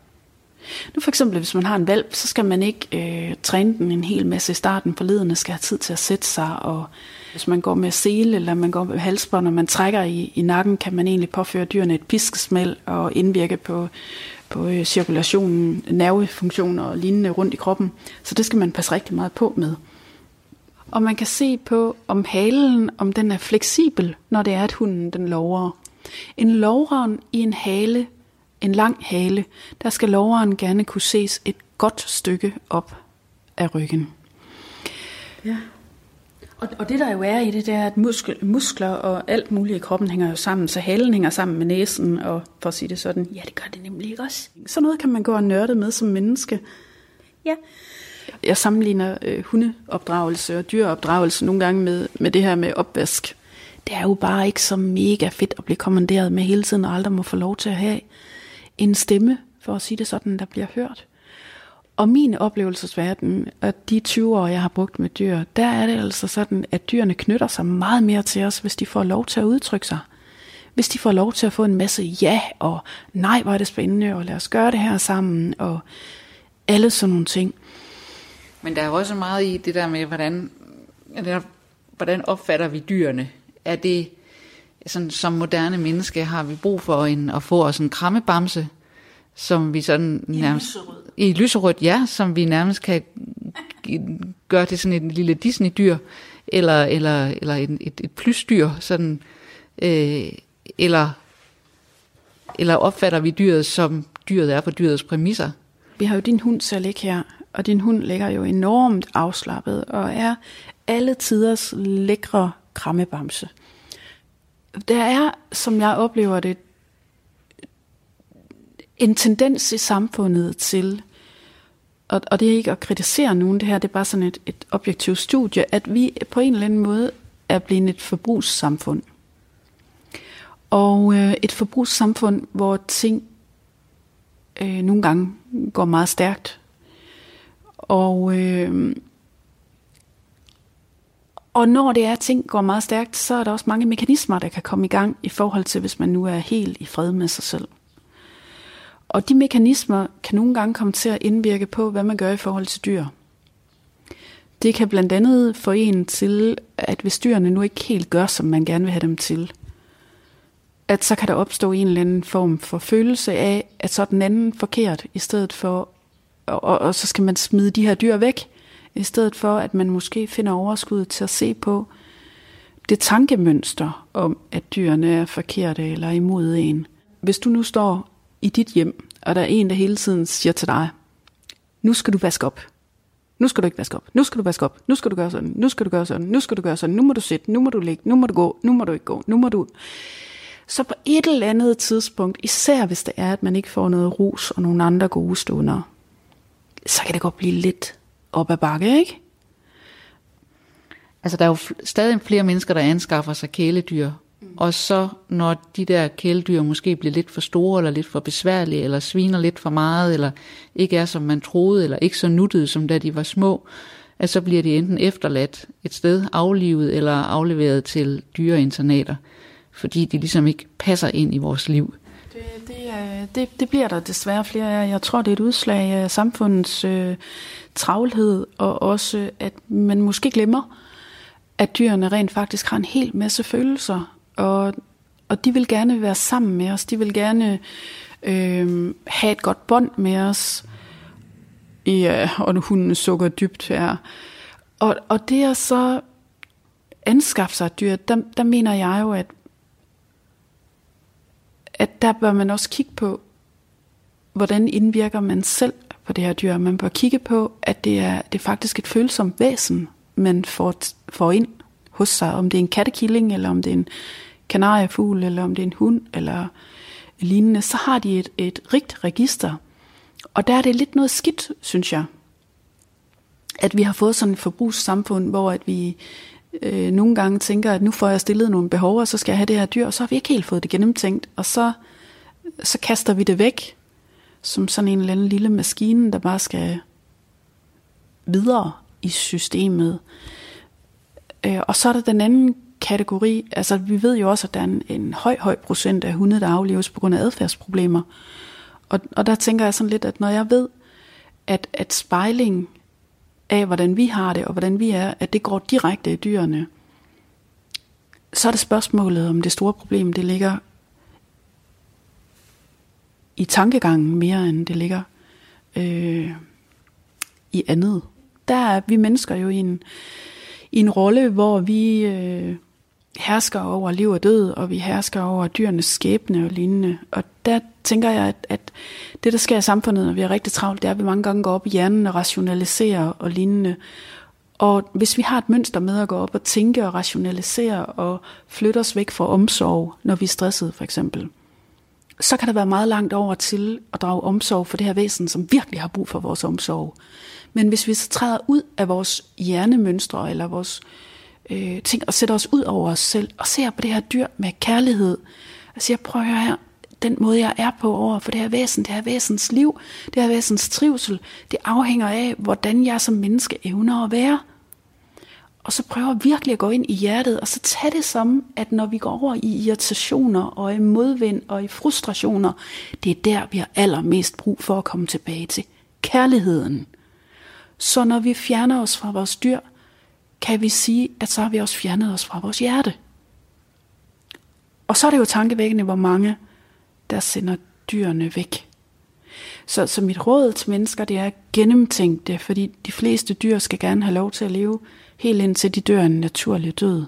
Nu for eksempel, hvis man har en valp, så skal man ikke øh, træne den en hel masse i starten, for lederne skal have tid til at sætte sig, og hvis man går med sele, eller man går med halsbånd, og man trækker i, i nakken, kan man egentlig påføre dyrene et piskesmæld og indvirke på, på øh, cirkulationen, nervefunktioner og lignende rundt i kroppen. Så det skal man passe rigtig meget på med. Og man kan se på, om halen, om den er fleksibel, når det er, at hunden den lover. En loveren i en hale en lang hale, der skal loveren gerne kunne ses et godt stykke op af ryggen. Ja. Og, og det der jo er i det, det er, at muskel, muskler og alt muligt i kroppen hænger jo sammen, så halen hænger sammen med næsen, og for at sige det sådan, ja, det gør det nemlig ikke også. Så noget kan man gå og nørde med som menneske. Ja. Jeg sammenligner øh, hundeopdragelse og dyreopdragelse nogle gange med, med det her med opvask. Det er jo bare ikke så mega fedt at blive kommanderet med hele tiden, og aldrig må få lov til at have en stemme, for at sige det sådan, der bliver hørt. Og min oplevelsesverden, og de 20 år, jeg har brugt med dyr, der er det altså sådan, at dyrene knytter sig meget mere til os, hvis de får lov til at udtrykke sig. Hvis de får lov til at få en masse ja, og nej, hvor er det spændende, og lad os gøre det her sammen, og alle sådan nogle ting. Men der er også meget i det der med, hvordan, hvordan opfatter vi dyrene? Er det sådan, som moderne menneske har vi brug for en, at få os en krammebamse, som vi sådan nærmest... I lyserød. I lyserød, ja, som vi nærmest kan gøre til sådan et lille Disney-dyr, eller, eller, eller et, et, et plysdyr, sådan, øh, eller, eller opfatter vi dyret, som dyret er på dyrets præmisser. Vi har jo din hund til at ligge her, og din hund ligger jo enormt afslappet, og er alle tiders lækre krammebamse der er, som jeg oplever det, en tendens i samfundet til, og, og det er ikke at kritisere nogen, det her det er bare sådan et, et objektivt studie, at vi på en eller anden måde er blevet et forbrugssamfund. Og øh, et forbrugssamfund, hvor ting øh, nogle gange går meget stærkt. Og øh, og når det er, at ting går meget stærkt, så er der også mange mekanismer, der kan komme i gang i forhold til, hvis man nu er helt i fred med sig selv. Og de mekanismer kan nogle gange komme til at indvirke på, hvad man gør i forhold til dyr. Det kan blandt andet få en til, at hvis dyrene nu ikke helt gør, som man gerne vil have dem til, at så kan der opstå en eller anden form for følelse af, at så er den anden forkert, i stedet for, og, og, og så skal man smide de her dyr væk, i stedet for at man måske finder overskud til at se på det tankemønster om, at dyrene er forkerte eller imod en. Hvis du nu står i dit hjem, og der er en, der hele tiden siger til dig, nu skal du vaske op. Nu skal du ikke vaske op. Nu skal du vaske op. Nu skal du gøre sådan. Nu skal du gøre sådan. Nu skal du gøre sådan. Nu må du sætte. Nu må du ligge. Nu må du gå. Nu må du ikke gå. Nu må du... Så på et eller andet tidspunkt, især hvis det er, at man ikke får noget rus og nogle andre gode stunder, så kan det godt blive lidt op ad bakke, ikke? Altså, der er jo stadig flere mennesker, der anskaffer sig kæledyr. Mm. Og så, når de der kæledyr måske bliver lidt for store, eller lidt for besværlige, eller sviner lidt for meget, eller ikke er, som man troede, eller ikke så nuttede, som da de var små, at så bliver de enten efterladt et sted, aflivet, eller afleveret til dyreinternater, fordi de ligesom ikke passer ind i vores liv. Det, det, det, det bliver der desværre flere af. Jeg tror, det er et udslag af samfundets øh, travlhed, og også at man måske glemmer, at dyrene rent faktisk har en hel masse følelser. Og, Og de vil gerne være sammen med os. De vil gerne øh, have et godt bånd med os. Ja, og hunden sukker dybt her. Og, og det at så anskaffe sig et dyr, der, der mener jeg jo, at, at der bør man også kigge på, hvordan indvirker man selv på det her dyr. Man bør kigge på, at det er, det er faktisk et følsomt væsen, man får, får ind hos sig. Om det er en kattekilling, eller om det er en kanariefugl, eller om det er en hund, eller lignende, så har de et, et rigt register. Og der er det lidt noget skidt, synes jeg, at vi har fået sådan et forbrugssamfund, hvor at vi øh, nogle gange tænker, at nu får jeg stillet nogle behov, og så skal jeg have det her dyr, og så har vi ikke helt fået det gennemtænkt, og så, så kaster vi det væk, som sådan en eller anden lille maskine, der bare skal videre i systemet. Øh, og så er der den anden kategori, altså vi ved jo også, at der er en, en høj, høj procent af hunde, der afleves på grund af adfærdsproblemer. Og, og der tænker jeg sådan lidt, at når jeg ved, at, at spejling af, hvordan vi har det, og hvordan vi er, at det går direkte i dyrene, så er det spørgsmålet, om det store problem, det ligger i tankegangen mere, end det ligger øh, i andet. Der er vi mennesker jo i en, i en rolle, hvor vi øh, hersker over liv og død, og vi hersker over dyrenes skæbne og lignende. Og der tænker jeg, at, at det, der sker i samfundet, når vi er rigtig travlt, det er, at vi mange gange går op i hjernen og rationaliserer og lignende. Og hvis vi har et mønster med at gå op og tænke og rationalisere og flytte os væk fra omsorg, når vi er stresset for eksempel, så kan der være meget langt over til at drage omsorg for det her væsen, som virkelig har brug for vores omsorg. Men hvis vi så træder ud af vores hjernemønstre eller vores øh, ting og sætter os ud over os selv og ser på det her dyr med kærlighed og siger, prøv at høre her, den måde jeg er på over for det her væsen, det her væsens liv, det her væsens trivsel, det afhænger af, hvordan jeg som menneske evner at være. Og så prøver virkelig at gå ind i hjertet, og så tage det som, at når vi går over i irritationer og i modvind og i frustrationer, det er der, vi har allermest brug for at komme tilbage til. Kærligheden. Så når vi fjerner os fra vores dyr, kan vi sige, at så har vi også fjernet os fra vores hjerte. Og så er det jo tankevækkende, hvor mange, der sender dyrene væk. Så, så mit råd til mennesker, det er at gennemtænke det, fordi de fleste dyr skal gerne have lov til at leve helt indtil de dør en naturlig død.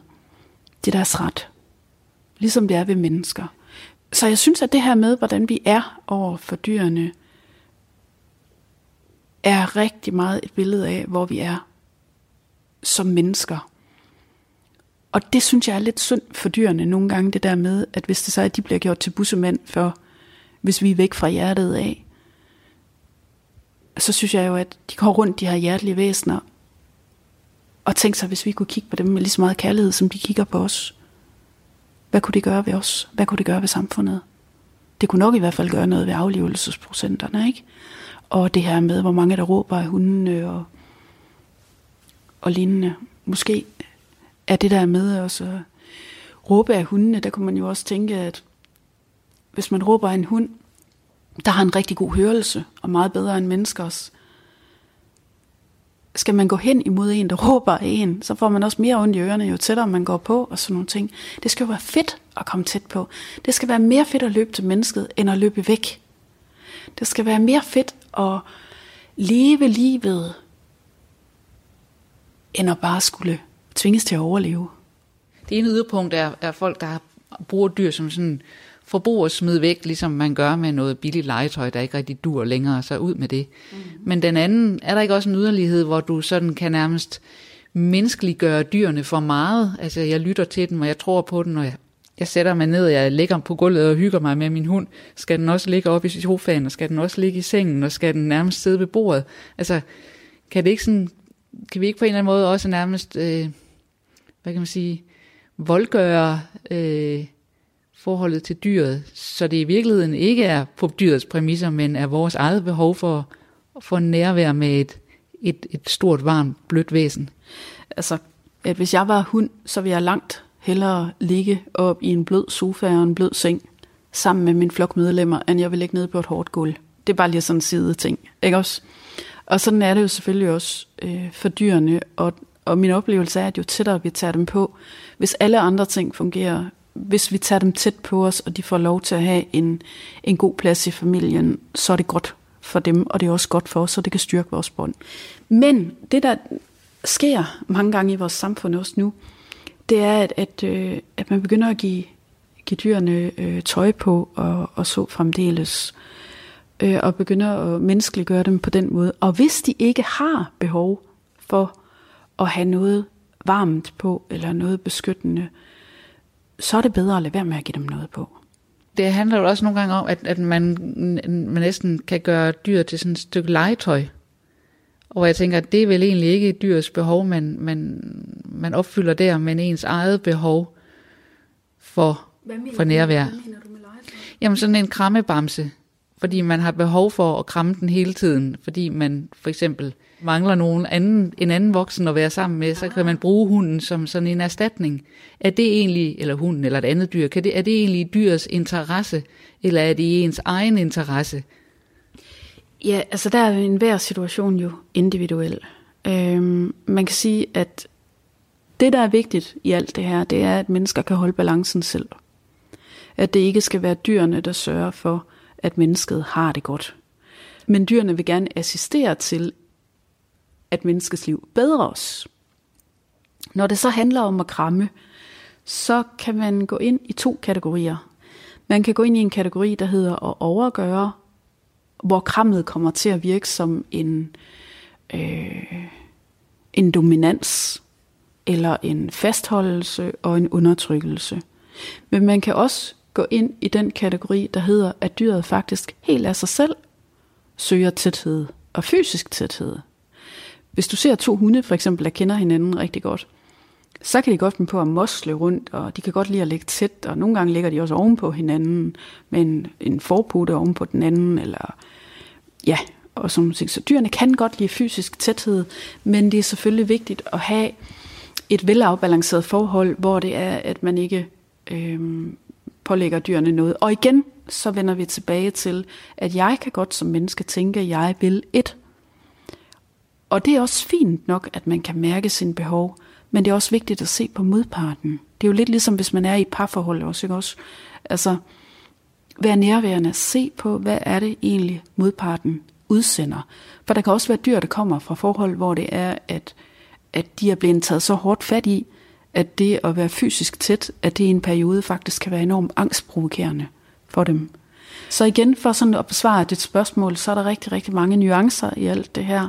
Det er deres ret. Ligesom det er ved mennesker. Så jeg synes, at det her med, hvordan vi er over for dyrene, er rigtig meget et billede af, hvor vi er som mennesker. Og det synes jeg er lidt synd for dyrene nogle gange, det der med, at hvis det så er, at de bliver gjort til bussemænd for, hvis vi er væk fra hjertet af, så synes jeg jo, at de går rundt, de her hjertelige væsener, og tænk sig, hvis vi kunne kigge på dem med lige så meget kærlighed, som de kigger på os. Hvad kunne det gøre ved os? Hvad kunne det gøre ved samfundet? Det kunne nok i hvert fald gøre noget ved aflevelsesprocenterne, ikke? Og det her med, hvor mange der råber af hundene og, og lignende. Måske er det der med at råbe af hundene, der kunne man jo også tænke, at hvis man råber af en hund, der har en rigtig god hørelse, og meget bedre end menneskers, skal man gå hen imod en, der råber af en, så får man også mere ondt i ørerne, jo tættere man går på, og sådan nogle ting. Det skal jo være fedt at komme tæt på. Det skal være mere fedt at løbe til mennesket, end at løbe væk. Det skal være mere fedt at leve livet, end at bare skulle tvinges til at overleve. Det ene yderpunkt er, er folk, der bruger dyr som sådan forbrug og smide væk, ligesom man gør med noget billigt legetøj, der ikke rigtig dur længere, så ud med det. Mm. Men den anden, er der ikke også en yderlighed, hvor du sådan kan nærmest menneskeliggøre dyrene for meget? Altså, jeg lytter til dem, og jeg tror på den, og jeg, jeg sætter mig ned, og jeg ligger på gulvet og hygger mig med min hund. Skal den også ligge oppe i sofaen, og skal den også ligge i sengen, og skal den nærmest sidde ved bordet? Altså, kan det ikke sådan, kan vi ikke på en eller anden måde også nærmest, øh, hvad kan man sige, voldgøre øh, forholdet til dyret, så det i virkeligheden ikke er på dyrets præmisser, men er vores eget behov for, for nærvær med et, et, et stort, varmt, blødt væsen. Altså, at hvis jeg var hund, så ville jeg langt hellere ligge op i en blød sofa og en blød seng, sammen med mine flokmedlemmer, end jeg vil ligge nede på et hårdt gulv. Det er bare lige sådan en side ting, ikke også? Og sådan er det jo selvfølgelig også øh, for dyrene, og, og min oplevelse er, at jo tættere vi tager dem på, hvis alle andre ting fungerer hvis vi tager dem tæt på os, og de får lov til at have en, en god plads i familien, så er det godt for dem, og det er også godt for os, så det kan styrke vores bånd. Men det, der sker mange gange i vores samfund også nu, det er, at, at, øh, at man begynder at give, give dyrene øh, tøj på, og, og så fremdeles, øh, og begynder at menneskeliggøre dem på den måde. Og hvis de ikke har behov for at have noget varmt på, eller noget beskyttende, så er det bedre at lade være med at give dem noget på. Det handler jo også nogle gange om, at, at man, man næsten kan gøre dyr til sådan et stykke legetøj. Og jeg tænker, at det er vel egentlig ikke et dyrs behov, man, man, man opfylder der, men ens eget behov for, for nærvær. Hvad mener du med legetøj? Jamen sådan en krammebamse, fordi man har behov for at kramme den hele tiden, fordi man for eksempel mangler nogen anden, en anden voksen at være sammen med, så kan man bruge hunden som sådan en erstatning. Er det egentlig, eller hunden eller et andet dyr, kan det, er det egentlig dyrets interesse, eller er det i ens egen interesse? Ja, altså der er en hver situation jo individuel. Øhm, man kan sige, at det, der er vigtigt i alt det her, det er, at mennesker kan holde balancen selv. At det ikke skal være dyrene, der sørger for, at mennesket har det godt. Men dyrene vil gerne assistere til, at menneskets liv bedres. Når det så handler om at kramme, så kan man gå ind i to kategorier. Man kan gå ind i en kategori, der hedder at overgøre, hvor krammet kommer til at virke som en, øh, en dominans, eller en fastholdelse og en undertrykkelse. Men man kan også gå ind i den kategori, der hedder, at dyret faktisk helt af sig selv søger tæthed og fysisk tæthed. Hvis du ser to hunde, for eksempel, der kender hinanden rigtig godt, så kan de godt finde på at mosle rundt, og de kan godt lide at ligge tæt, og nogle gange ligger de også oven på hinanden, med en, en forpute oven på den anden, eller ja, og sådan ting. Så dyrene kan godt lide fysisk tæthed, men det er selvfølgelig vigtigt at have et velafbalanceret forhold, hvor det er, at man ikke øh, pålægger dyrene noget. Og igen, så vender vi tilbage til, at jeg kan godt som menneske tænke, at jeg vil et. Og det er også fint nok, at man kan mærke sine behov, men det er også vigtigt at se på modparten. Det er jo lidt ligesom, hvis man er i et parforhold også, ikke også? Altså, vær nærværende, se på, hvad er det egentlig modparten udsender. For der kan også være dyr, der kommer fra forhold, hvor det er, at, at de er blevet taget så hårdt fat i, at det at være fysisk tæt, at det i en periode faktisk kan være enormt angstprovokerende for dem. Så igen, for sådan at besvare dit spørgsmål, så er der rigtig, rigtig mange nuancer i alt det her.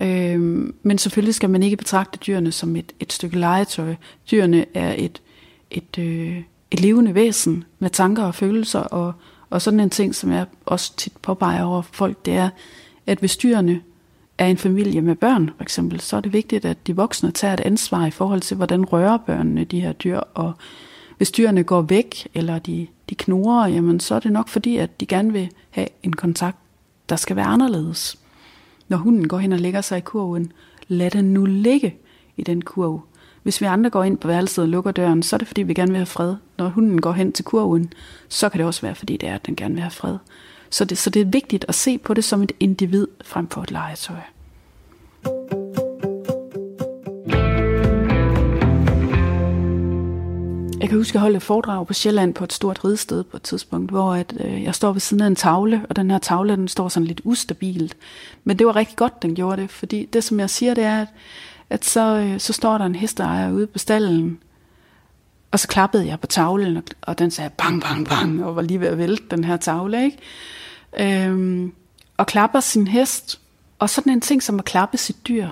Øhm, men selvfølgelig skal man ikke betragte dyrene som et, et stykke legetøj. Dyrene er et, et, øh, et levende væsen med tanker og følelser, og, og sådan en ting, som jeg også tit påpeger over folk, det er, at hvis dyrene er en familie med børn, for eksempel, så er det vigtigt, at de voksne tager et ansvar i forhold til, hvordan rører børnene de her dyr, og hvis dyrene går væk, eller de, de knurrer, jamen så er det nok fordi, at de gerne vil have en kontakt, der skal være anderledes. Når hunden går hen og lægger sig i kurven, lad den nu ligge i den kurv. Hvis vi andre går ind på værelset og lukker døren, så er det fordi, vi gerne vil have fred. Når hunden går hen til kurven, så kan det også være, fordi det er, at den gerne vil have fred. Så det, så det er vigtigt at se på det som et individ frem for et legetøj. Jeg kan huske, at jeg holdt et foredrag på Sjælland på et stort ridsted på et tidspunkt, hvor at, øh, jeg står ved siden af en tavle, og den her tavle, den står sådan lidt ustabilt. Men det var rigtig godt, den gjorde det, fordi det, som jeg siger, det er, at, at så, øh, så står der en hesteejer ude på stallen, og så klappede jeg på tavlen, og, og den sagde bang, bang, bang, og var lige ved at vælte den her tavle, ikke? Øhm, og klapper sin hest, og sådan en ting som at klappe sit dyr.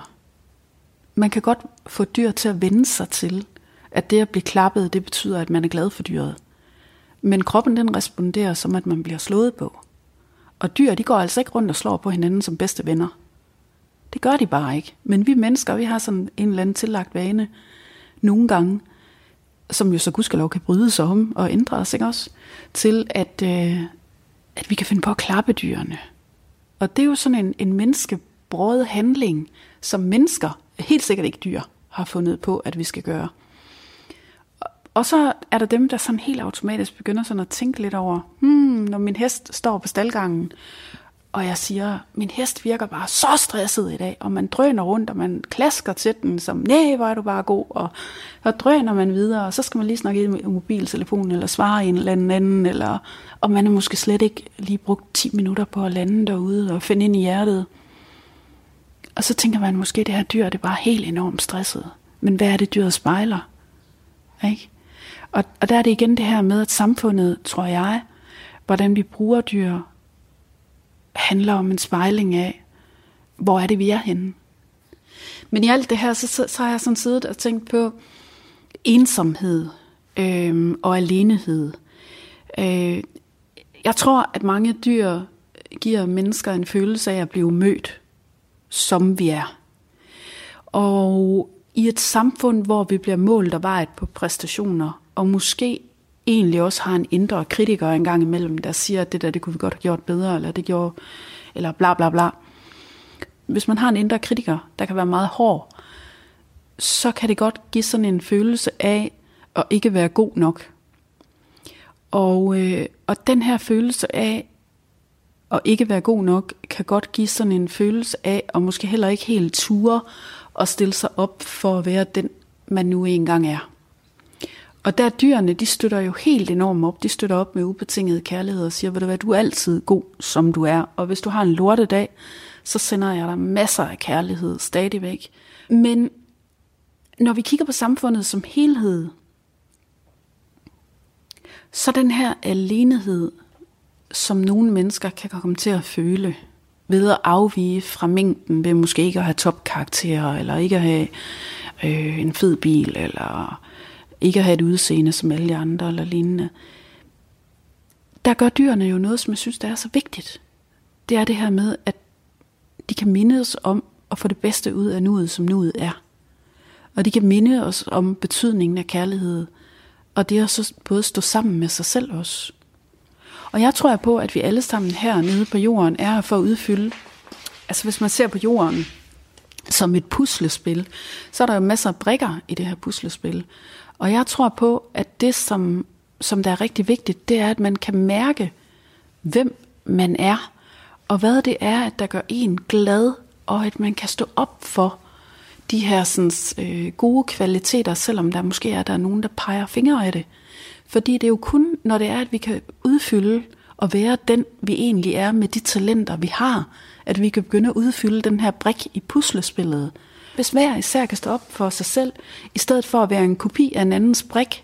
Man kan godt få dyr til at vende sig til, at det at blive klappet, det betyder, at man er glad for dyret. Men kroppen den responderer som, at man bliver slået på. Og dyr, de går altså ikke rundt og slår på hinanden som bedste venner. Det gør de bare ikke. Men vi mennesker, vi har sådan en eller anden tillagt vane, nogle gange, som jo så gudskelov kan bryde sig om og ændre os, ikke også? Til at, øh, at vi kan finde på at klappe dyrene. Og det er jo sådan en, en menneskebrød handling, som mennesker, helt sikkert ikke dyr, har fundet på, at vi skal gøre. Og så er der dem, der sådan helt automatisk begynder sådan at tænke lidt over, hmm, når min hest står på staldgangen, og jeg siger, min hest virker bare så stresset i dag, og man drøner rundt, og man klasker til den, som, nej, hvor er du bare god, og så drøner man videre, og så skal man lige snakke i mobiltelefonen, eller svare en eller anden anden, eller, og man har måske slet ikke lige brugt 10 minutter på at lande derude, og finde ind i hjertet. Og så tænker man, måske det her dyr, det er bare helt enormt stresset. Men hvad er det, dyret spejler? Ikke? Og, og der er det igen det her med, at samfundet, tror jeg, hvordan vi bruger dyr, handler om en spejling af, hvor er det, vi er henne. Men i alt det her, så, så, så har jeg sådan siddet og tænkt på ensomhed øh, og alenehed. Øh, jeg tror, at mange dyr giver mennesker en følelse af at blive mødt, som vi er. Og i et samfund, hvor vi bliver målt og vejet på præstationer, og måske egentlig også har en indre kritiker engang imellem, der siger, at det der, det kunne vi godt have gjort bedre, eller det gjorde, eller bla bla bla. Hvis man har en indre kritiker, der kan være meget hård, så kan det godt give sådan en følelse af at ikke være god nok. Og, øh, og den her følelse af at ikke være god nok, kan godt give sådan en følelse af, og måske heller ikke helt ture, at stille sig op for at være den, man nu engang er. Og der dyrene, de støtter jo helt enormt op. De støtter op med ubetinget kærlighed og siger, ved du hvad, du er altid god, som du er. Og hvis du har en lortedag, så sender jeg dig masser af kærlighed stadigvæk. Men når vi kigger på samfundet som helhed, så den her alenehed, som nogle mennesker kan komme til at føle, ved at afvige fra mængden, ved måske ikke at have topkarakterer, eller ikke at have øh, en fed bil, eller ikke at have et udseende som alle de andre, eller lignende. Der gør dyrene jo noget, som jeg synes, der er så vigtigt. Det er det her med, at de kan mindes om at få det bedste ud af nuet, som nuet er. Og de kan minde os om betydningen af kærlighed, og det er så både stå sammen med sig selv også. Og jeg tror på, at vi alle sammen her nede på jorden er her for at udfylde, altså hvis man ser på jorden som et puslespil, så er der jo masser af brikker i det her puslespil. Og jeg tror på, at det, som, som der er rigtig vigtigt, det er, at man kan mærke, hvem man er, og hvad det er, at der gør en glad, og at man kan stå op for de her sådan, øh, gode kvaliteter, selvom der måske er der nogen, der peger fingre af det. Fordi det er jo kun, når det er, at vi kan udfylde og være den, vi egentlig er med de talenter, vi har, at vi kan begynde at udfylde den her brik i puslespillet. Hvis hver især kan stå op for sig selv, i stedet for at være en kopi af en andens brik,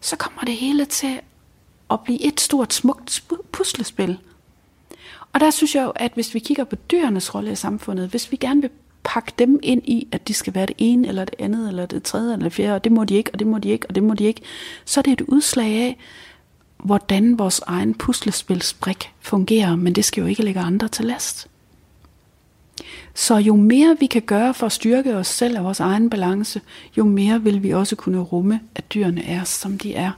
så kommer det hele til at blive et stort, smukt puslespil. Og der synes jeg jo, at hvis vi kigger på dyrenes rolle i samfundet, hvis vi gerne vil pakke dem ind i, at de skal være det ene, eller det andet, eller det tredje, eller det fjerde, og det må de ikke, og det må de ikke, og det må de ikke, så er det et udslag af, hvordan vores egen puslespilsbrik fungerer, men det skal jo ikke lægge andre til last. Så jo mere vi kan gøre for at styrke os selv og vores egen balance, jo mere vil vi også kunne rumme, at dyrene er, som de er.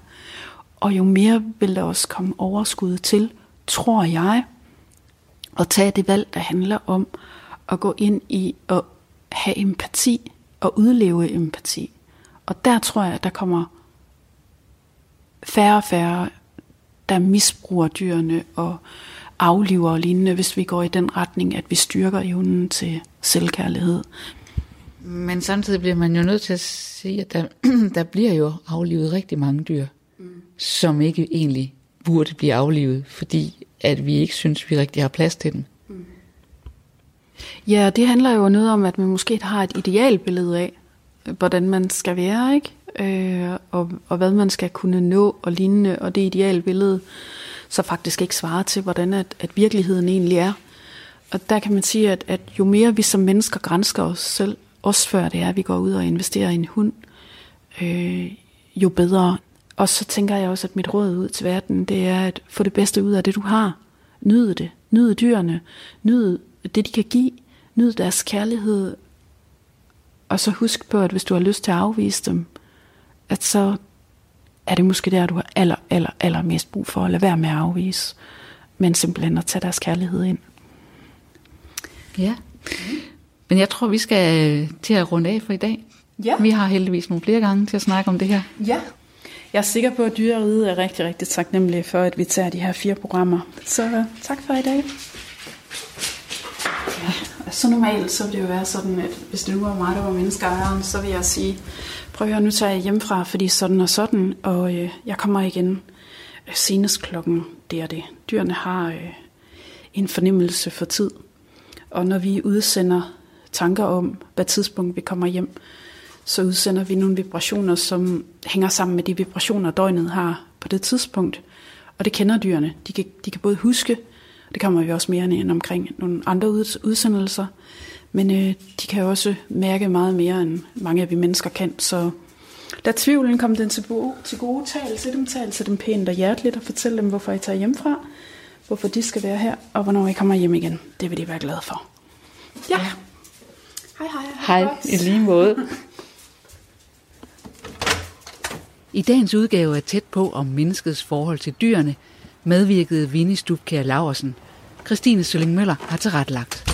Og jo mere vil der også komme overskud til, tror jeg, at tage det valg, der handler om at gå ind i at have empati og udleve empati. Og der tror jeg, at der kommer færre og færre, der misbruger dyrene og afliver og lignende, hvis vi går i den retning, at vi styrker evnen til selvkærlighed. Men samtidig bliver man jo nødt til at sige, at der, der bliver jo aflivet rigtig mange dyr, mm. som ikke egentlig burde blive aflivet, fordi at vi ikke synes, vi rigtig har plads til dem. Mm. Ja, det handler jo noget om, at man måske har et idealbillede af, hvordan man skal være, ikke? Øh, og, og hvad man skal kunne nå og lignende, og det idealbillede, billede så faktisk ikke svarer til, hvordan at, at virkeligheden egentlig er. Og der kan man sige, at, at jo mere vi som mennesker grænsker os selv, også før det er, at vi går ud og investerer i en hund, øh, jo bedre. Og så tænker jeg også, at mit råd ud til verden, det er at få det bedste ud af det, du har. Nyd det. Nyd dyrene. Nyd det, de kan give. Nyd deres kærlighed. Og så husk på, at hvis du har lyst til at afvise dem, at så er det måske der, du har aller, aller, aller mest brug for at lade være med at afvise, men simpelthen at tage deres kærlighed ind. Ja, men jeg tror, vi skal til at runde af for i dag. Ja. Vi har heldigvis nogle flere gange til at snakke om det her. Ja. Jeg er sikker på, at dyreriget er rigtig, rigtig taknemmelig for, at vi tager de her fire programmer. Så tak for i dag så normalt så ville det jo være sådan, at hvis det nu var mig, der var menneskeejeren, så vil jeg sige, prøv at høre, nu tager jeg hjemmefra, fordi sådan og sådan, og øh, jeg kommer igen øh, senest klokken, det er det. Dyrene har øh, en fornemmelse for tid, og når vi udsender tanker om, hvad tidspunkt vi kommer hjem, så udsender vi nogle vibrationer, som hænger sammen med de vibrationer, døgnet har på det tidspunkt. Og det kender dyrene. De kan, de kan både huske, det kommer vi også mere end omkring nogle andre udsendelser, men øh, de kan også mærke meget mere, end mange af vi mennesker kan. Så lad tvivlen komme den til, bo, til gode. Tal til dem, tal til dem pænt og hjerteligt, og fortæl dem, hvorfor I tager hjemmefra, hvorfor de skal være her, og hvornår I kommer hjem igen. Det vil de være glade for. Ja. Hej, hej. Hej, i lige måde. I dagens udgave af Tæt på om menneskets forhold til dyrene, medvirkede Vinnie Stubkær Laursen. Christine Sølling Møller har tilrettelagt.